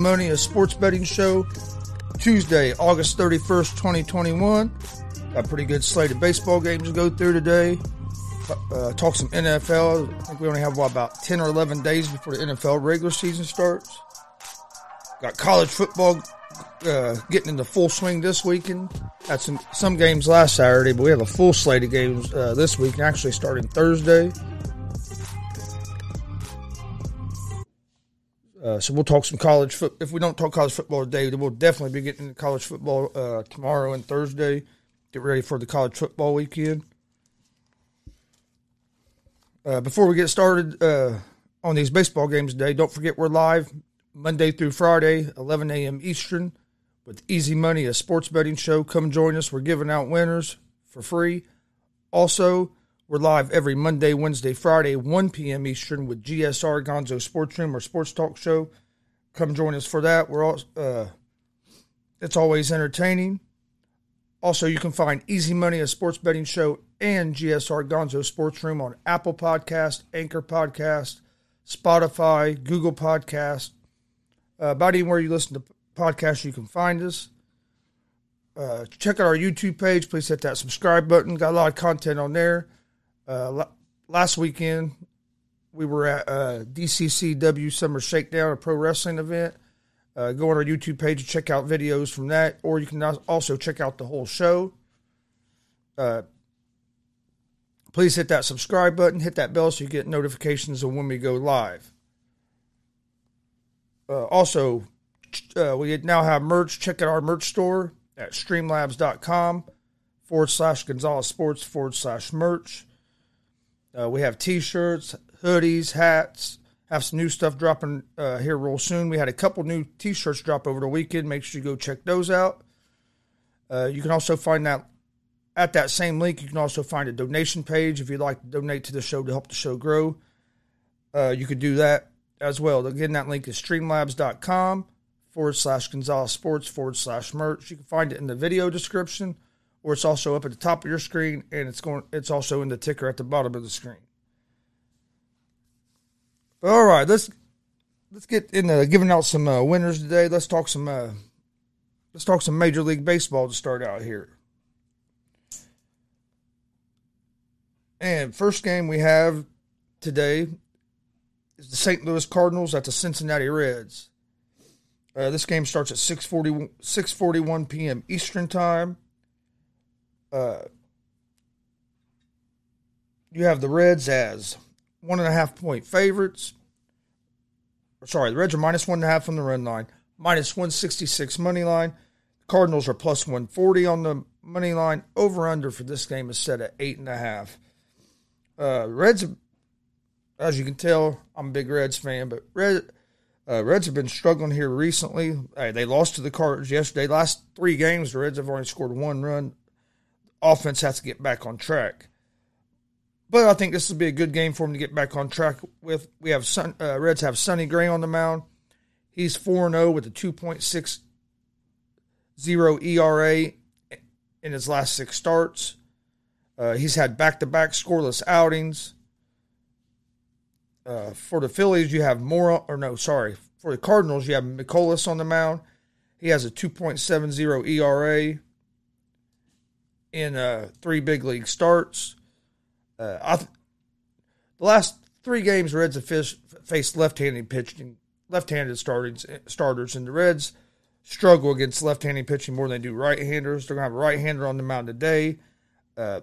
Money, a sports betting show, Tuesday, August 31st, 2021. Got a pretty good slate of baseball games to go through today. Uh, talk some NFL. I think we only have what, about 10 or 11 days before the NFL regular season starts. Got college football uh, getting into full swing this weekend. Had some, some games last Saturday, but we have a full slate of games uh, this week, actually starting Thursday. Uh, so we'll talk some college foot. If we don't talk college football today, then we'll definitely be getting into college football uh, tomorrow and Thursday. Get ready for the college football weekend. Uh, before we get started uh, on these baseball games today, don't forget we're live Monday through Friday, 11 a.m. Eastern, with Easy Money, a sports betting show. Come join us. We're giving out winners for free. Also, we're live every Monday, Wednesday, Friday, 1 p.m. Eastern with GSR Gonzo Sports Room or Sports Talk Show. Come join us for that. We're all, uh, it's always entertaining. Also, you can find Easy Money, a sports betting show, and GSR Gonzo Sports Room on Apple Podcast, Anchor Podcast, Spotify, Google Podcast. Uh, about anywhere you listen to podcasts, you can find us. Uh, check out our YouTube page. Please hit that subscribe button. Got a lot of content on there. Uh, last weekend, we were at uh, DCCW Summer Shakedown, a pro wrestling event. Uh, go on our YouTube page and check out videos from that, or you can also check out the whole show. Uh, please hit that subscribe button, hit that bell so you get notifications of when we go live. Uh, also, uh, we now have merch. Check out our merch store at streamlabs.com forward slash Gonzalez Sports forward slash merch. Uh, we have t-shirts, hoodies, hats. Have some new stuff dropping uh, here real soon. We had a couple new t-shirts drop over the weekend. Make sure you go check those out. Uh, you can also find that at that same link. You can also find a donation page if you'd like to donate to the show to help the show grow. Uh, you could do that as well. Again, that link is streamlabs.com forward slash Gonzalez Sports forward slash merch. You can find it in the video description or it's also up at the top of your screen and it's going it's also in the ticker at the bottom of the screen. All right, let's let's get into giving out some uh, winners today. Let's talk some uh, let's talk some Major League Baseball to start out here. And first game we have today is the St. Louis Cardinals at the Cincinnati Reds. Uh, this game starts at 6:40 6:41 p.m. Eastern Time uh, you have the Reds as one and a half point favorites. Sorry, the Reds are minus one and a half on the run line, minus 166 money line. The Cardinals are plus 140 on the money line. Over under for this game is set at eight and a half. Uh, Reds, as you can tell, I'm a big Reds fan, but Red, uh, Reds have been struggling here recently. Hey, they lost to the Cardinals yesterday. Last three games, the Reds have only scored one run offense has to get back on track. But I think this will be a good game for him to get back on track with. We have Sun, uh, Reds have Sonny Gray on the mound. He's 4 0 with a 2.60 ERA in his last six starts. Uh, he's had back to back scoreless outings. Uh, for the Phillies, you have Moore, or no, sorry. For the Cardinals, you have Mikolas on the mound. He has a 2.70 ERA in uh, three big league starts. Uh, th- the last three games, Reds have faced left-handed pitching, left-handed starters, starters, and the Reds struggle against left-handed pitching more than they do right-handers. They're gonna have a right-hander on the mound today. Uh,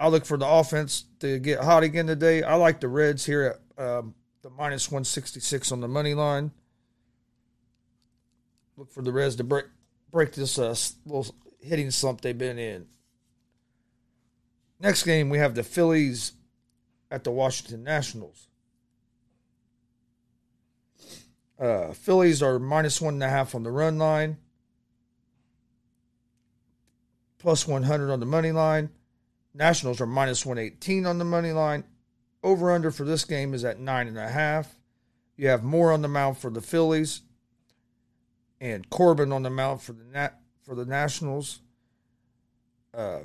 I look for the offense to get hot again today. I like the Reds here at um, the minus one sixty six on the money line. Look for the Reds to break break this uh, little hitting slump they've been in. Next game, we have the Phillies at the Washington Nationals. Uh, Phillies are minus one and a half on the run line, plus 100 on the money line. Nationals are minus 118 on the money line. Over under for this game is at nine and a half. You have Moore on the mound for the Phillies and Corbin on the mound for the Nat for the Nationals. Uh,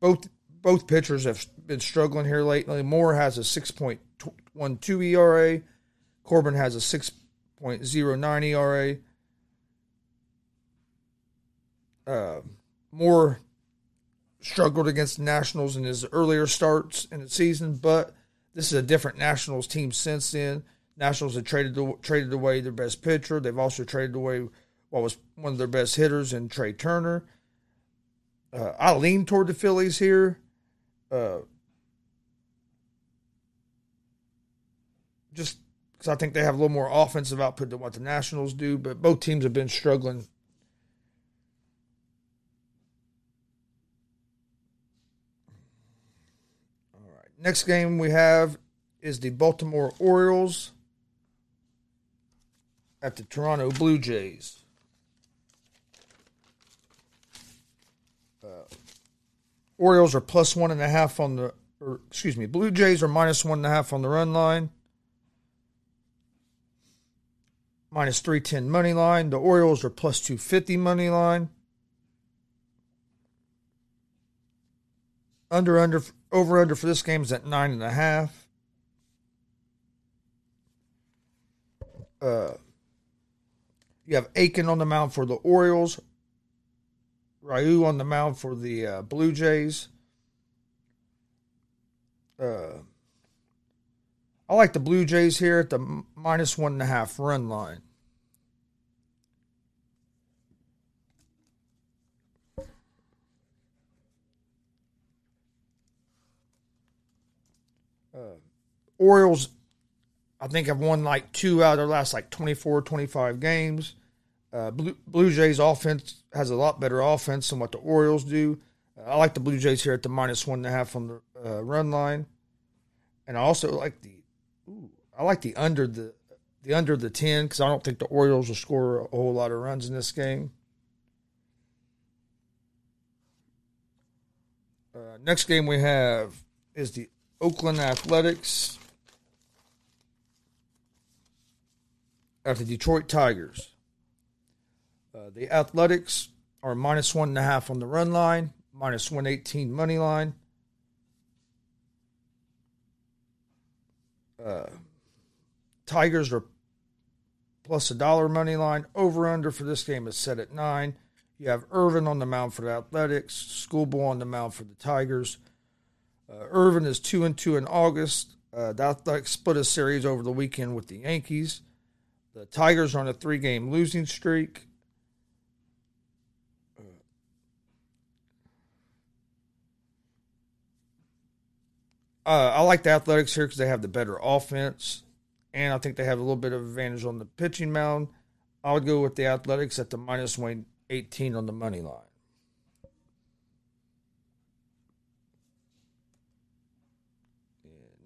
both both pitchers have been struggling here lately. Moore has a 6.12 ERA. Corbin has a 6.09 ERA. Uh, Moore struggled against Nationals in his earlier starts in the season, but this is a different Nationals team since then. Nationals have traded traded away their best pitcher. They've also traded away what was one of their best hitters in Trea Turner. Uh, I lean toward the Phillies here. Uh, just because I think they have a little more offensive output than what the Nationals do, but both teams have been struggling. All right. Next game we have is the Baltimore Orioles at the Toronto Blue Jays. Uh, Orioles are plus one and a half on the, or excuse me, Blue Jays are minus one and a half on the run line. minus 310 money line. The Orioles are plus 250 money line. Under, under, over, under for this game is at nine and a half. Uh, you have Akin on the mound for the Orioles, Ryu on the mound for the uh, Blue Jays. Uh, I like the Blue Jays here at the minus one and a half run line. Uh, Orioles, I think, have won like two out of their last like 24, 25 games. Uh, Blue, Blue Jays offense has a lot better offense than what the Orioles do. Uh, I like the Blue Jays here at the minus one and a half on the uh, run line, and I also like the Ooh, I like the under the the under the ten because I don't think the Orioles will score a whole lot of runs in this game. Uh, next game we have is the Oakland Athletics at the Detroit Tigers. Uh, the Athletics are minus one and a half on the run line, minus one eighteen money line. Uh, Tigers are plus a dollar money line. Over under for this game is set at nine. You have Irvin on the mound for the Athletics, Skubal on the mound for the Tigers. Uh, Irvin is two and two in August. Uh, the Athletics split a series over the weekend with the Yankees. The Tigers are on a three-game losing streak. Uh, I like the Athletics here because they have the better offense, and I think they have a little bit of advantage on the pitching mound. I would go with the Athletics at the minus one eighteen on the money line.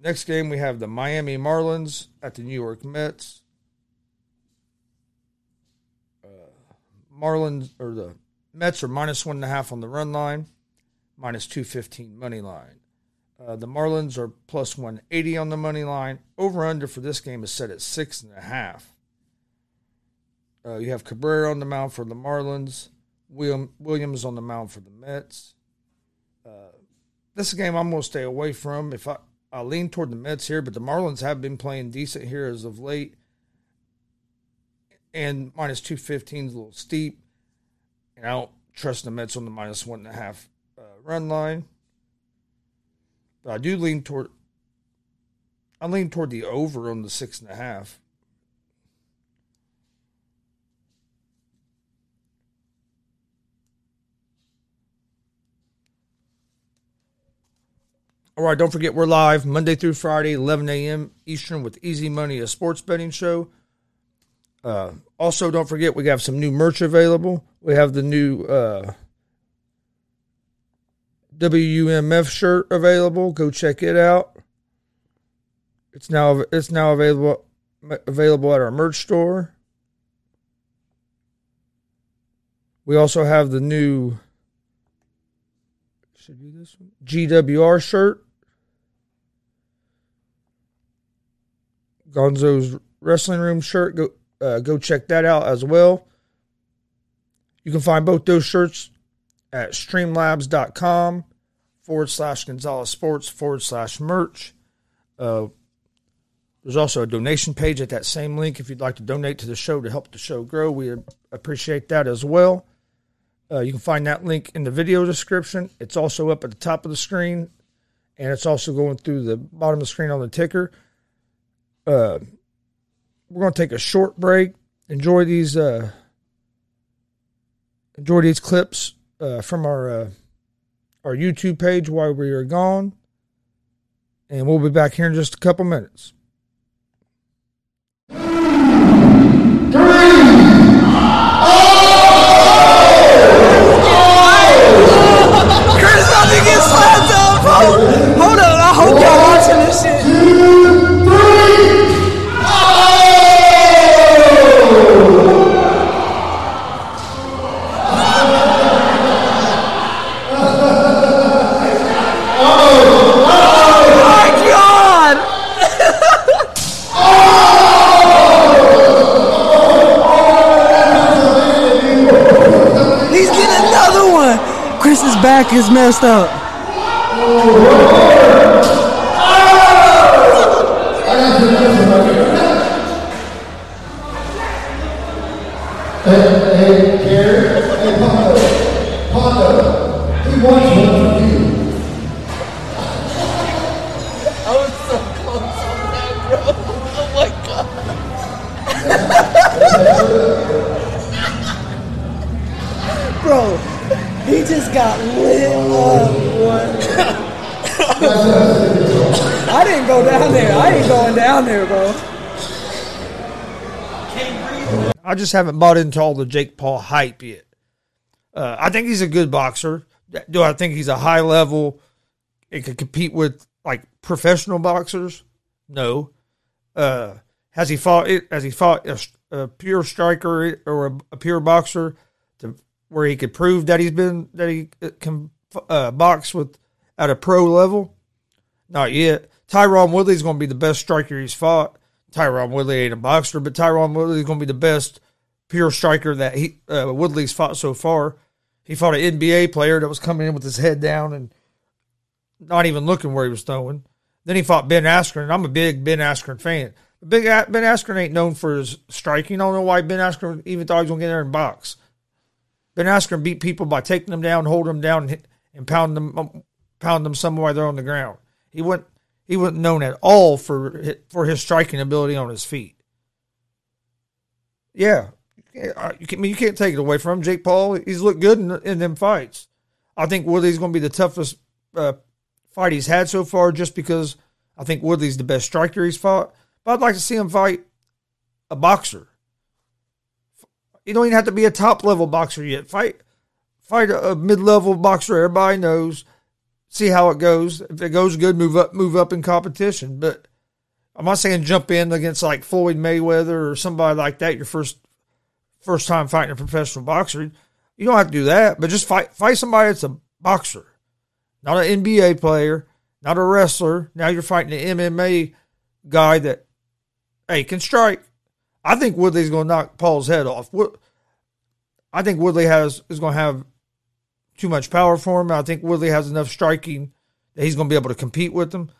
Next game, we have the Miami Marlins at the New York Mets. Uh, Marlins or the Mets are minus one and a half on the run line, minus two fifteen money line. Uh, the Marlins are plus 180 on the money line. Over under for this game is set at six and a half. Uh, you have Cabrera on the mound for the Marlins. William Williams on the mound for the Mets. Uh, this game I'm going to stay away from. If I I lean toward the Mets here, but the Marlins have been playing decent here as of late. And minus two fifteen is a little steep, and I don't trust the Mets on the minus one and a half uh, run line. But I do lean toward. I lean toward the over on the six and a half. All right, don't forget we're live Monday through Friday, 11 a.m. Eastern with Easy Money, a sports betting show. Uh, also, don't forget we have some new merch available. We have the new uh, WUMF shirt available. Go check it out. It's now it's now available available at our merch store. We also have the new should be this one GWR shirt. Gonzo's Wrestling Room shirt. Go uh, go check that out as well. You can find both those shirts at streamlabs.com forward slash Gonzalez Sports forward slash merch. Uh, There's also a donation page at that same link if you'd like to donate to the show to help the show grow. We appreciate that as well. Uh, you can find that link in the video description. It's also up at the top of the screen, and it's also going through the bottom of the screen on the ticker. Uh, we're going to take a short break. Enjoy these. Uh, enjoy these clips uh, from our uh, our YouTube page while we are gone, and we'll be back here in just a couple minutes. Back is messed up. Bro. I just haven't bought into all the Jake Paul hype yet. Uh, I think he's a good boxer. Do I think he's a high level? It could compete with like professional boxers? No. Uh, has he fought? Has he fought a, a pure striker or a, a pure boxer to where he could prove that he's been that he can uh, box with at a pro level? Not yet. Tyron Woodley's going to be the best striker he's fought. Tyron Woodley ain't a boxer, but Tyron Woodley's going to be the best pure striker that he uh, Woodley's fought so far. He fought an NBA player that was coming in with his head down and not even looking where he was throwing. Then he fought Ben Askren. I'm a big Ben Askren fan. Big Ben Askren ain't known for his striking. I don't know why Ben Askren even thought he was going to get there and box. Ben Askren beat people by taking them down, holding them down, and, hit, and pound them, um, pound them somewhere they're on the ground. He wasn't he wasn't known at all for for his striking ability on his feet. Yeah, you mean you can't take it away from him. Jake Paul, he's looked good in, in them fights. I think Woodley's going to be the toughest uh, fight he's had so far, just because I think Woodley's the best striker he's fought. But I'd like to see him fight a boxer. You don't even have to be a top level boxer yet. Fight fight a, a mid level boxer. Everybody knows. See how it goes. If it goes good, move up move up in competition. But I'm not saying jump in against like Floyd Mayweather or somebody like that. Your first first time fighting a professional boxer. You don't have to do that, but just fight fight somebody that's a boxer, not an NBA player, not a wrestler. Now you're fighting an MMA guy that hey can strike. I think Woodley's going to knock Paul's head off. I think Woodley has is going to have too much power for him. I think Woodley has enough striking that he's going to be able to compete with him.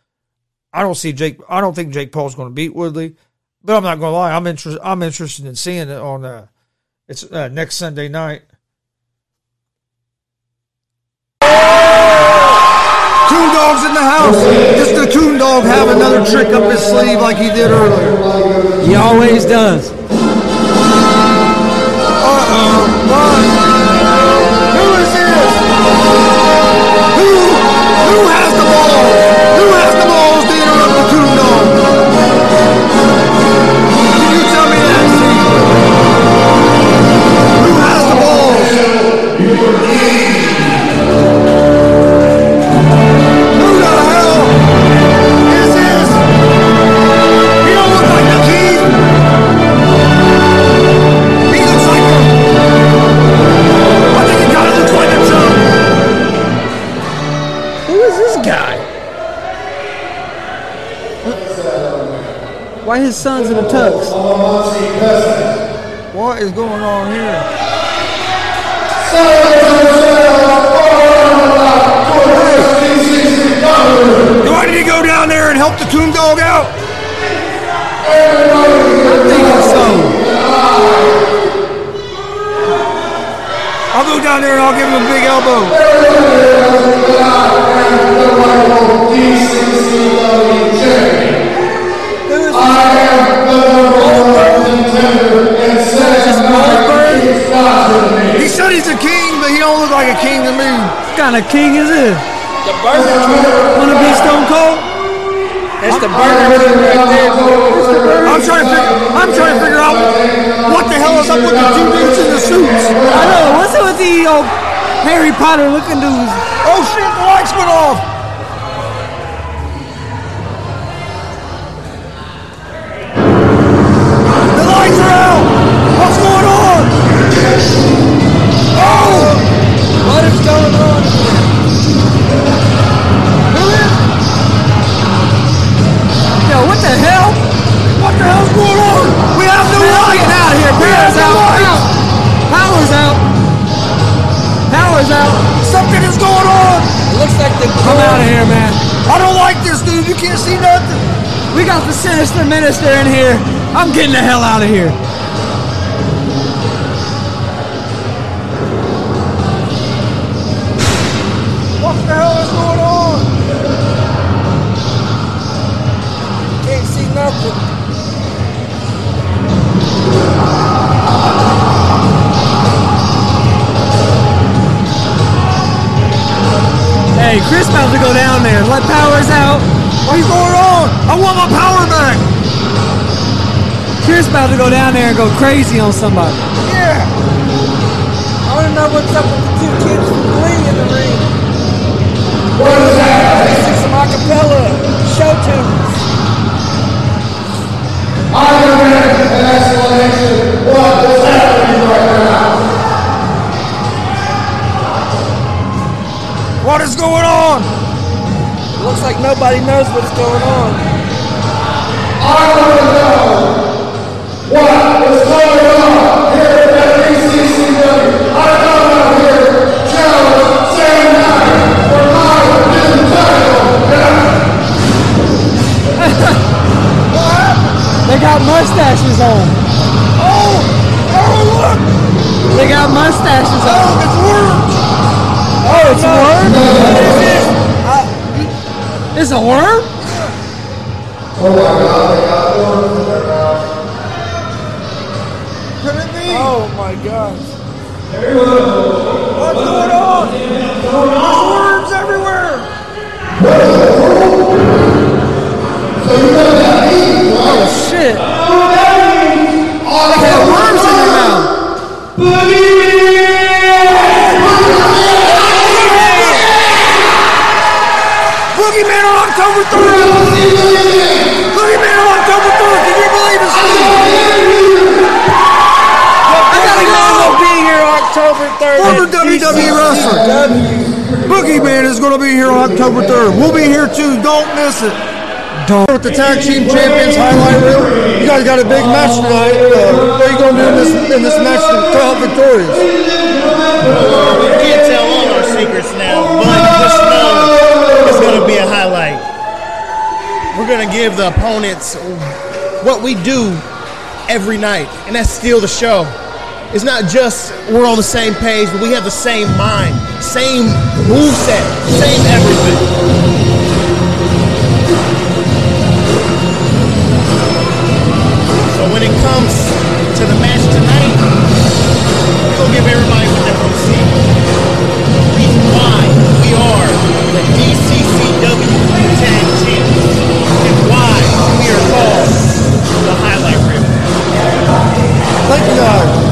I don't see Jake. I don't think Jake Paul's going to beat Woodley, but I'm not going to lie. I'm interested. I'm interested in seeing it on. Uh, it's uh, next Sunday night. Toon Dog's in the house. Just the Toon Dog have another trick up his sleeve like he did earlier. He always does. Uh-oh. Who has the ball? Who has the balls his son's in a tux? What is going on here? Do I need to go down there and help the Toon Dog out? I'm thinking so. I'll go down there and I'll give him a big elbow. He said he's a king, but he don't look like a king to me. What kind of king is this? The Burger King. Wanna be Stone Cold? That's the Burger King right there. I'm trying to figure, I'm trying to figure out what the hell is up with the two dudes in the suits. I know. What's up with the old Harry Potter looking dudes? Oh shit, the lights went off. Looks I'm out of here, man. I don't like this, dude. You can't see nothing. We got the sinister minister in here. I'm getting the hell out of here. Hey, Chris about to go down there. Let Powers out. What's going on? I want my power back. Chris about to go down there and go crazy on somebody. Yeah. I want to know what's up with the two kids from Glee in the ring. What is that? On October 3rd. We'll be here too. Don't miss it. Don't. With the tag team champions highlight reel, you guys got a big match tonight. Uh, what are you going to do in this in this match to come out victorious? We can't tell all our secrets now, but just know it's going to be a highlight. We're going to give the opponents what we do every night, and that's steal the show. It's not just we're on the same page, but we have the same mind, same moveset, same everything. So when it comes to the match tonight, to give everybody what they want to see. Reason why we are the DCCW Tag Champions and why we are called the Highlight Reel. Thank you,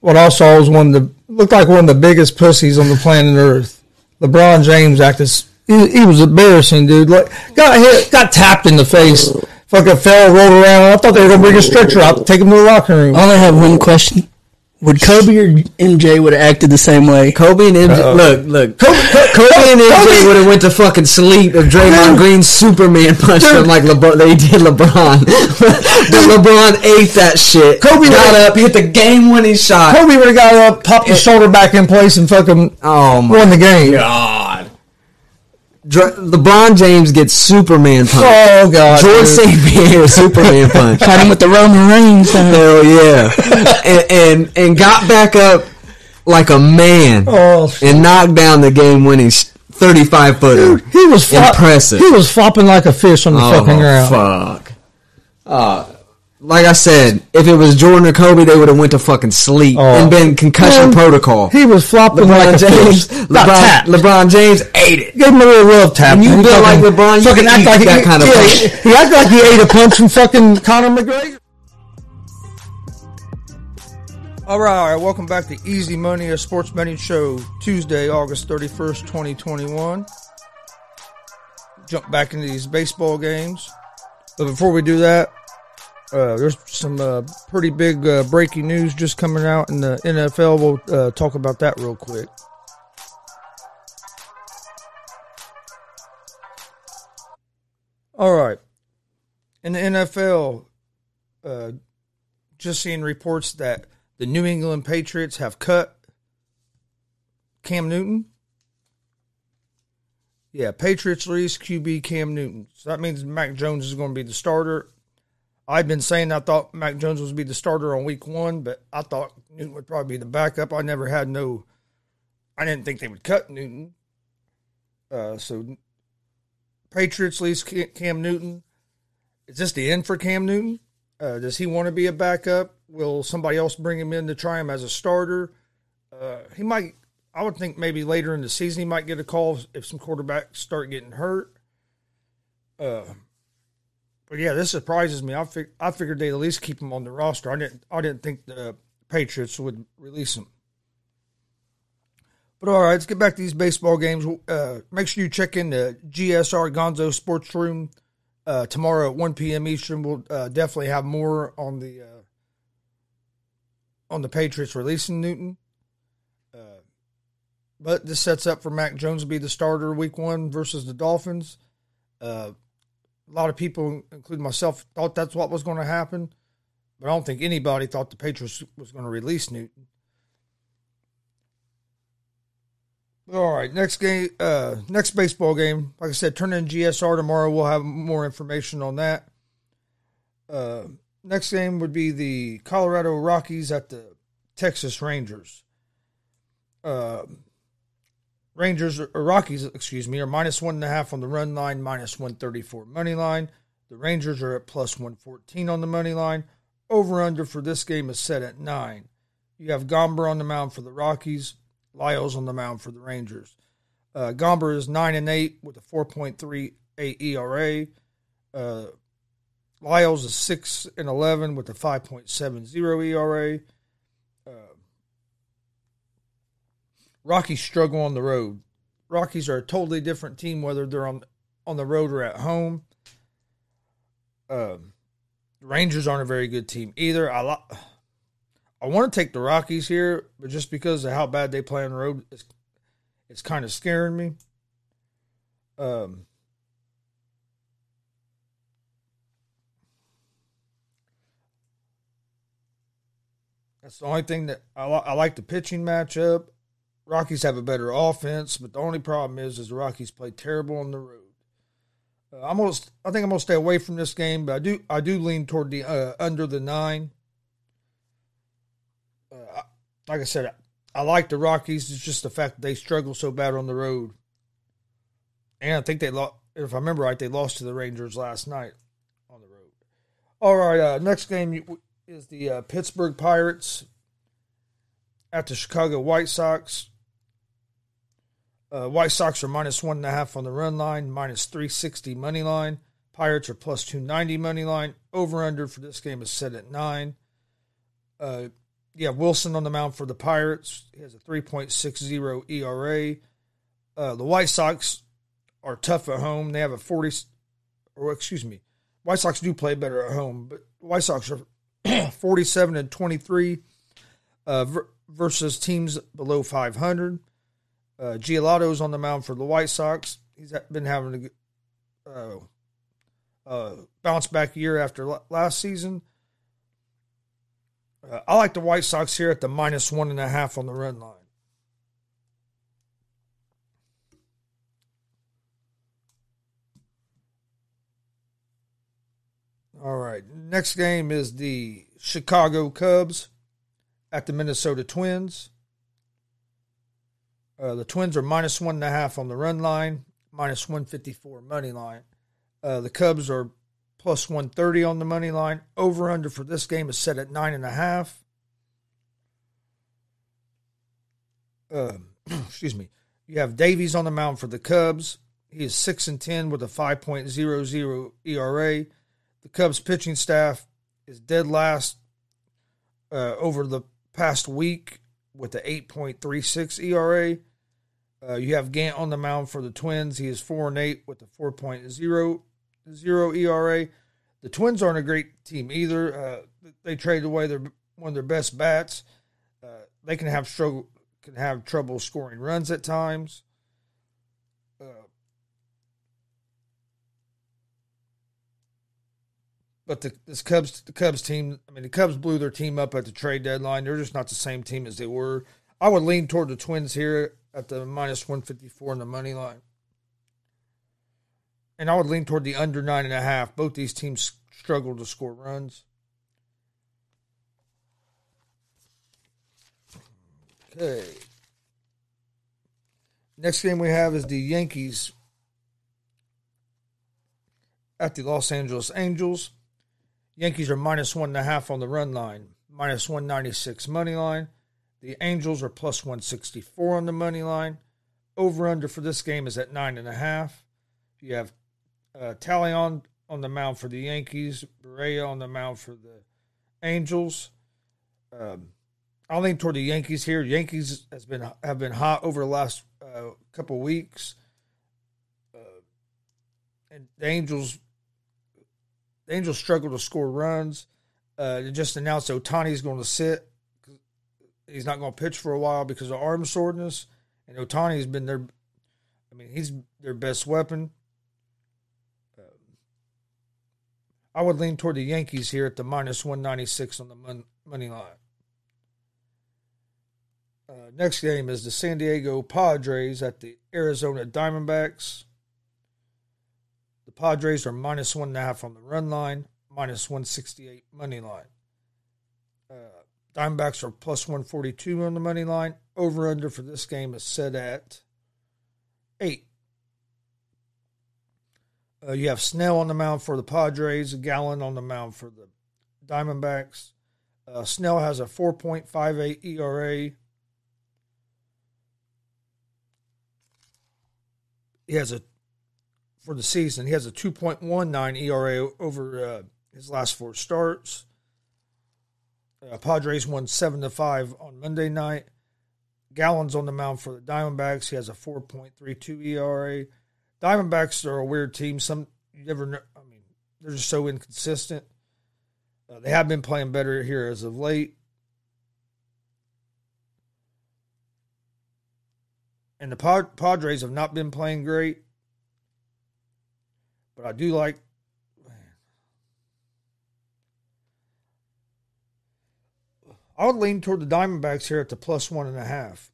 What I saw was one of the looked like one of the biggest pussies on the planet Earth. LeBron James acted. S- He, he was embarrassing, dude. Like got hit, got tapped in the face. Fucking fell, rolled around. I thought they were gonna bring a stretcher out, take him to the locker room. I only have one question. Would Kobe or MJ would have acted the same way? Kobe and MJ. Look, look. Kobe, and MJ would have went to fucking sleep if Draymond Green Superman punched him like LeBron. They did LeBron. but LeBron ate that shit. Kobe got would've- up, hit the game-winning shot. Kobe would have got up, popped his uh, shoulder back in place, and fucking Oh my won the game. god. Dr- LeBron James gets Superman punch. Oh god, George. St. Pierre Superman punch. Caught him with the Roman Reigns. huh? Hell yeah. and, and and got back up like a man Oh, and knocked down the game-winning 35 footer. dude, he was flop- Impressive. He was flopping like a fish on the fucking ground. fuck. Uh, like I said, if it was Jordan or Kobe, they would have went to fucking sleep Oh. and been concussion Man, protocol. He was flopping LeBron like a James, fish. LeBron, tapped. LeBron James ate it. Gave him a little love tap. When you He build like fucking- LeBron, you fucking can act eat like he, that kind of yeah, punch. he, he acted like he ate a punch from fucking Conor McGregor. All right, all right, welcome back to Easy Money, a sports betting show, Tuesday, August 31st, 2021. Jump back into these baseball games. But before we do that, uh, there's some uh, pretty big uh, breaking news just coming out in the NFL. We'll uh, talk about that real quick. All right. In the NFL, uh, just seeing reports that the New England Patriots have cut Cam Newton. Yeah, Patriots release QB Cam Newton. So that means Mac Jones is going to be the starter. I've been saying I thought Mac Jones was be the starter on week one, but I thought Newton would probably be the backup. I never had no, I didn't think they would cut Newton. Uh, so Patriots leaves Ca- Cam Newton. Is this the end for Cam Newton? Uh, does he want to be a backup? Will somebody else bring him in to try him as a starter? Uh, he might. I would think maybe later in the season he might get a call if some quarterbacks start getting hurt. Uh, but yeah, this surprises me. I fig- I figured they'd at least keep him on the roster. I didn't. I didn't think the Patriots would release him. But all right, let's get back to these baseball games. Uh, make sure you check in the GSR Gonzo Sports Room uh, tomorrow at 1 p.m. Eastern. We'll uh, definitely have more on the uh, on the Patriots releasing Newton. Uh, but this sets up for Mac Jones to be the starter week one versus the Dolphins. A lot of people, including myself, thought that's what was going to happen, but I don't think anybody thought the Patriots was going to release Newton. All right, next game, uh, next baseball game. Like I said, turn in GSR tomorrow. We'll have more information on that. Uh, next game would be the Colorado Rockies at the Texas Rangers. Uh, Rangers or Rockies, excuse me, are minus one and a half on the run line, minus one thirty four money line. The Rangers are at plus one fourteen on the money line. Over under for this game is set at nine. You have Gomber on the mound for the Rockies, Lyles on the mound for the Rangers. Uh, Gomber is nine and eight with a four point three eight ERA. Uh, Lyles is six and eleven with a five point seven zero ERA. Uh, Rockies struggle on the road. Rockies are a totally different team whether they're on on the road or at home. Um, Rangers aren't a very good team either. I li- I want to take the Rockies here, but just because of how bad they play on the road, it's it's kind of scaring me. Um, that's the only thing that I, I like the pitching matchup. Rockies have a better offense, but the only problem is is the Rockies play terrible on the road. Uh, I'm almost, I think I'm gonna stay away from this game, but I do I do lean toward the uh, under the nine. Uh, like I said, I, I like the Rockies. It's just the fact that they struggle so bad on the road, and I think they lost. If I remember right, they lost to the Rangers last night on the road. All right, uh, next game is the uh, Pittsburgh Pirates at the Chicago White Sox. Uh, White Sox are minus one and a half on the run line, minus 360 money line. Pirates are plus 290 money line. Over under for this game is set at nine. Uh, yeah, Wilson on the mound for the Pirates. He has a 3.60 ERA. Uh, the White Sox are tough at home. They have a 40, or excuse me, White Sox do play better at home, but White Sox are 47 and 23. uh, versus teams below 500. Uh, Giolito's on the mound for the White Sox. He's been having a uh, uh, bounce back year after la- last season. Uh, I like the White Sox here at the minus one and a half on the run line. All right. Next game is the Chicago Cubs at the Minnesota Twins. Uh, the Twins are minus one and a half on the run line, minus 154 money line. Uh, the Cubs are plus 130 on the money line. Over under for this game is set at nine and a half. Uh, excuse me. You have Davies on the mound for the Cubs. He is six and ten with a 5.00 ERA. The Cubs pitching staff is dead last uh, over the past week with a 8.36 ERA. Uh, you have Gant on the mound for the Twins. He is four and eight with a 4.00 ERA. The Twins aren't a great team either. Uh, they traded away their one of their best bats. Uh, they can have struggle, can have trouble scoring runs at times. Uh, but the this Cubs the Cubs team, I mean the Cubs blew their team up at the trade deadline. They're just not the same team as they were. I would lean toward the Twins here at the minus one fifty four in the money line, and I would lean toward the under nine and a half. Both these teams struggle to score runs. Okay. Next game we have is the Yankees at the Los Angeles Angels. Yankees are minus one and a half on the run line, minus 196 money line. The Angels are plus 164 on the money line. Over under for this game is at nine and a half. You have uh, Taillon on the mound for the Yankees, Barria on the mound for the Angels. Um, I'll lean toward the Yankees here. Yankees has been have been hot over the last uh, couple weeks, uh, and the Angels the Angels struggle to score runs. Uh, they just announced Ohtani is going to sit. He's not going to pitch for a while because of arm soreness, and Ohtani's been their, I mean, he's their best weapon. Um, I would lean toward the Yankees here at the minus one ninety six on the mon- money line. Uh, next game is the San Diego Padres at the Arizona Diamondbacks. The Padres are minus one and a half on the run line, minus 168 money line. Diamondbacks are plus 142 on the money line. Over under for this game is set at eight. Uh, you have Snell on the mound for the Padres, Gallen on the mound for the Diamondbacks. Uh, Snell has a 4.58 ERA. He has a for the season. He has a 2.19 ERA over uh, his last four starts. Uh, Padres won seven to five on Monday night. Gallen's on the mound for the Diamondbacks. He has a 4.32 ERA. Diamondbacks are a weird team. Some you never know. I mean, they're just so inconsistent. Uh, they have been playing better here as of late. And the Pad- Padres have not been playing great. But I do like. I would lean toward the Diamondbacks here at the plus one and a half.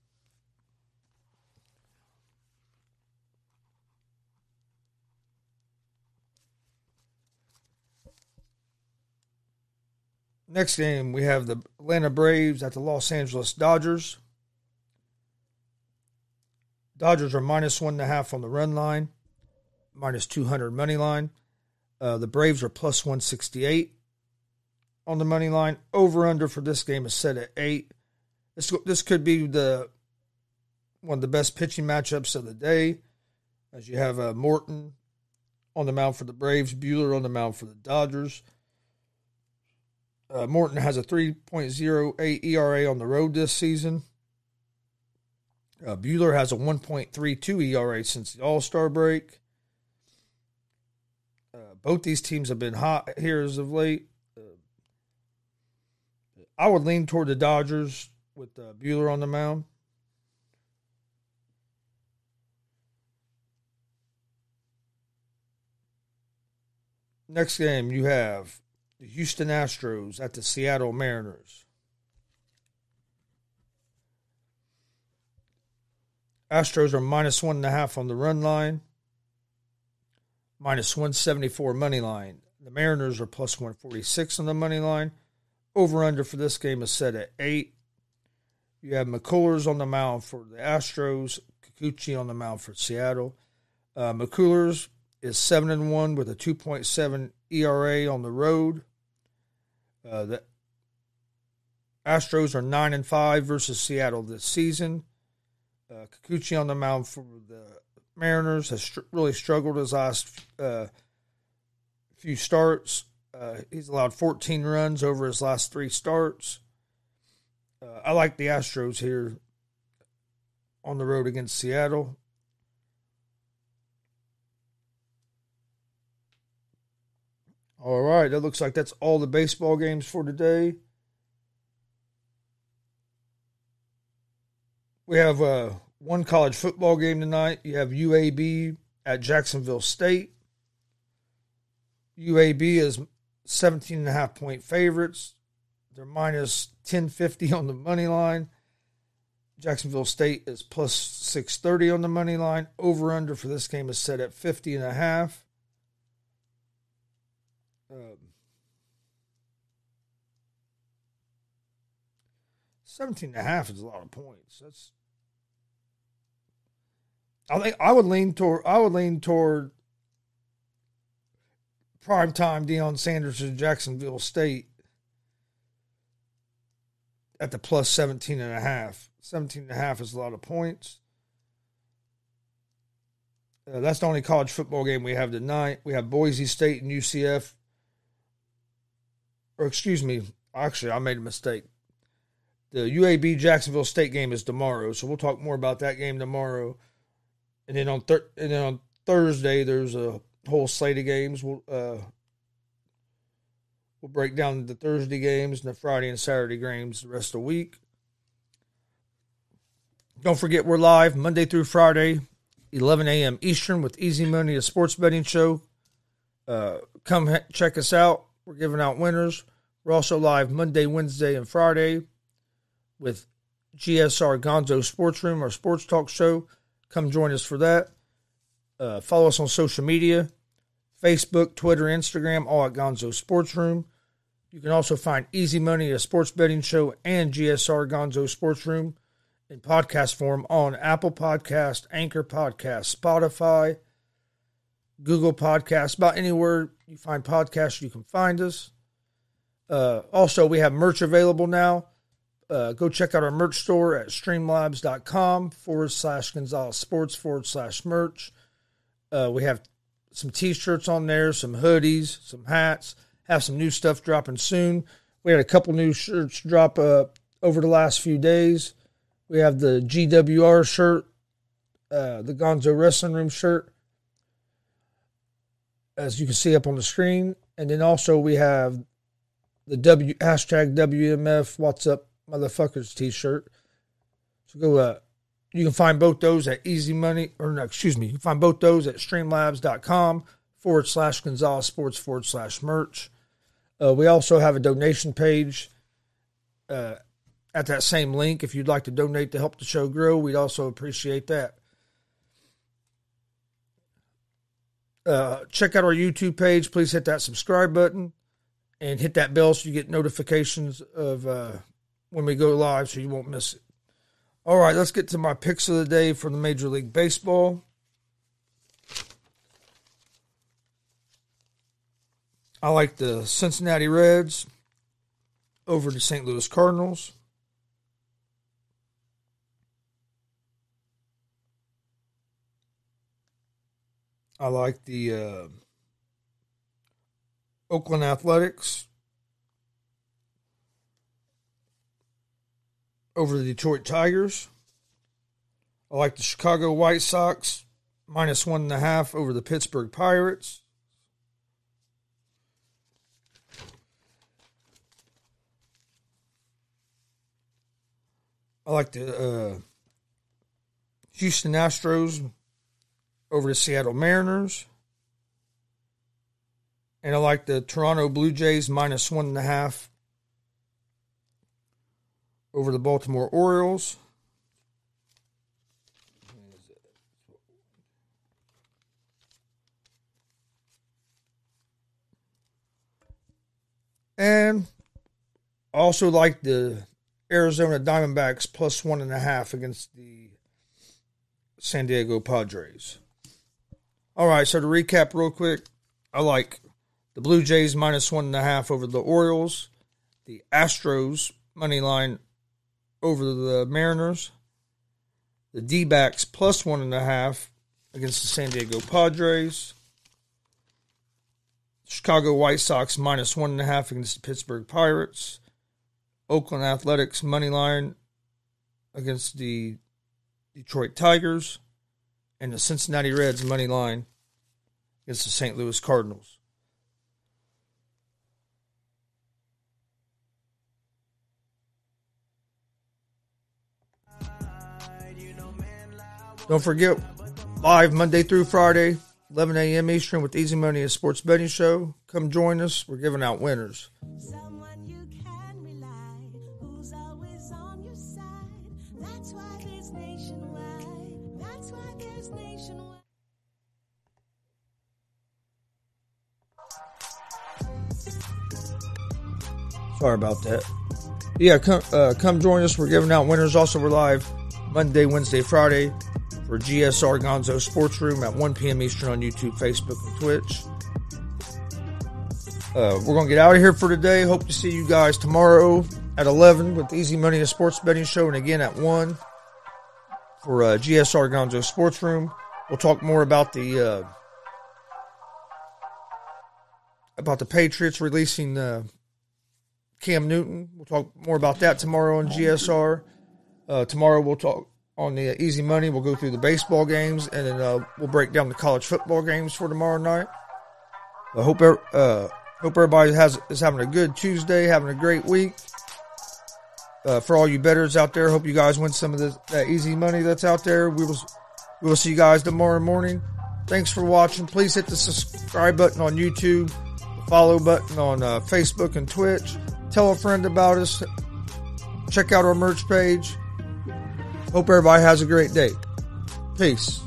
Next game, we have the Atlanta Braves at the Los Angeles Dodgers. Dodgers are minus one and a half on the run line minus 200 money line. Uh, the Braves are plus 168 on the money line. Over under for this game is set at eight. This this could be the one of the best pitching matchups of the day, as you have uh, Morton on the mound for the Braves, Buehler on the mound for the Dodgers. Uh, Morton has a 3.08 ERA on the road this season. Uh, Buehler has a 1.32 ERA since the All Star break. Uh, both these teams have been hot here as of late. I would lean toward the Dodgers with uh, Buehler on the mound. Next game, you have the Houston Astros at the Seattle Mariners. Astros are minus one and a half on the run line, minus 174 money line. The Mariners are plus 146 on the money line. Over under for this game is set at eight. You have McCullers on the mound for the Astros, Kikuchi on the mound for Seattle. Uh, McCullers is seven and one with a 2.7 ERA on the road. Uh, the Astros are nine and five versus Seattle this season. Uh, Kikuchi on the mound for the Mariners has str- really struggled his last uh, few starts. Uh, he's allowed 14 runs over his last three starts. Uh, I like the Astros here on the road against Seattle. All right, that looks like that's all the baseball games for today. We have uh, one college football game tonight. You have UAB at Jacksonville State. UAB is 17 and a half point favorites. They're minus 1050 on the money line. Jacksonville State is plus 630 on the money line. Over under for this game is set at 50 and a half. Um, 17 and a half is a lot of points. That's I think I would lean toward I would lean toward prime time Deion Sanders in Jacksonville State at the plus 17 and a half. 17 and a half is a lot of points. Uh, that's the only college football game we have tonight. We have Boise State and UCF. Or excuse me, actually I made a mistake. The UAB Jacksonville State game is tomorrow, so we'll talk more about that game tomorrow. And then on thir- and then on Thursday there's a whole slate of games. We'll uh, we'll break down the Thursday games and the Friday and Saturday games the rest of the week. Don't forget we're live Monday through Friday, 11 a.m. Eastern with Easy Money, a sports betting show. Uh, come ha- check us out. We're giving out winners. We're also live Monday, Wednesday, and Friday with GSR Gonzo Sports Room, our sports talk show. Come join us for that. Uh, follow us on social media Facebook, Twitter, Instagram, all at Gonzo Sports Room. You can also find Easy Money, a sports betting show, and GSR Gonzo Sports Room in podcast form on Apple Podcast, Anchor Podcast, Spotify, Google Podcasts, about anywhere you find podcasts, you can find us. Uh, also, we have merch available now. Uh, go check out our merch store at streamlabs.com forward slash Gonzalez Sports forward slash merch. Uh, we have some t shirts on there, some hoodies, some hats, have some new stuff dropping soon. We had a couple new shirts drop uh, over the last few days. We have the GWR shirt, uh, the Gonzo Wrestling Room shirt, as you can see up on the screen. And then also we have the W hashtag WMF What's Up Motherfuckers t shirt. So go, uh, you can find both those at Easy Money, or no, excuse me, you can find both those at streamlabs.com forward slash Gonzalez Sports forward slash merch. Uh, we also have a donation page uh, at that same link. If you'd like to donate to help the show grow, we'd also appreciate that. Uh, check out our YouTube page. Please hit that subscribe button and hit that bell so you get notifications of uh, when we go live so you won't miss it. All right, let's get to my picks of the day for the Major League Baseball. I like the Cincinnati Reds over the St. Louis Cardinals. I like the uh, Oakland Athletics over the Detroit Tigers. I like the Chicago White Sox minus one and a half over the Pittsburgh Pirates. I like the uh, Houston Astros over the Seattle Mariners. And I like the Toronto Blue Jays minus one and a half over the Baltimore Orioles. And also like the Arizona Diamondbacks plus one and a half against the San Diego Padres. All right, so to recap real quick, I like the Blue Jays minus one and a half over the Orioles, the Astros money line over the Mariners, the D backs plus one and a half against the San Diego Padres, Chicago White Sox minus one and a half against the Pittsburgh Pirates, Oakland Athletics money line against the Detroit Tigers, and the Cincinnati Reds money line against the St. Louis Cardinals. Don't forget, live Monday through Friday, 11 a.m. Eastern with Easy Money and Sports Betting Show. Come join us. We're giving out winners. Someone you can rely, who's always on your side. That's why there's nationwide. That's why there's nationwide. Sorry about that. Yeah, come uh, come join us. We're giving out winners. Also, we're live Monday, Wednesday, Friday for GSR Gonzo Sports Room at 1 p.m. Eastern on YouTube, Facebook, and Twitch. Uh, we're gonna get out of here for today. Hope to see you guys tomorrow at 11 with Easy Money, a sports betting show, and again at 1 for uh, GSR Gonzo Sports Room. We'll talk more about the uh, about the Patriots releasing uh, Cam Newton. We'll talk more about that tomorrow on GSR. Uh, tomorrow we'll talk on the uh, Easy Money. We'll go through the baseball games and then uh, we'll break down the college football games for tomorrow night. I hope er- uh, hope everybody has is having a good Tuesday, having a great week. Uh, for all you betters out there, hope you guys win some of the, that easy money that's out there. We will we will see you guys tomorrow morning. Thanks for watching. Please hit the subscribe button on YouTube, follow button on uh, Facebook and Twitch. Tell a friend about us. Check out our merch page. Hope everybody has a great day. Peace.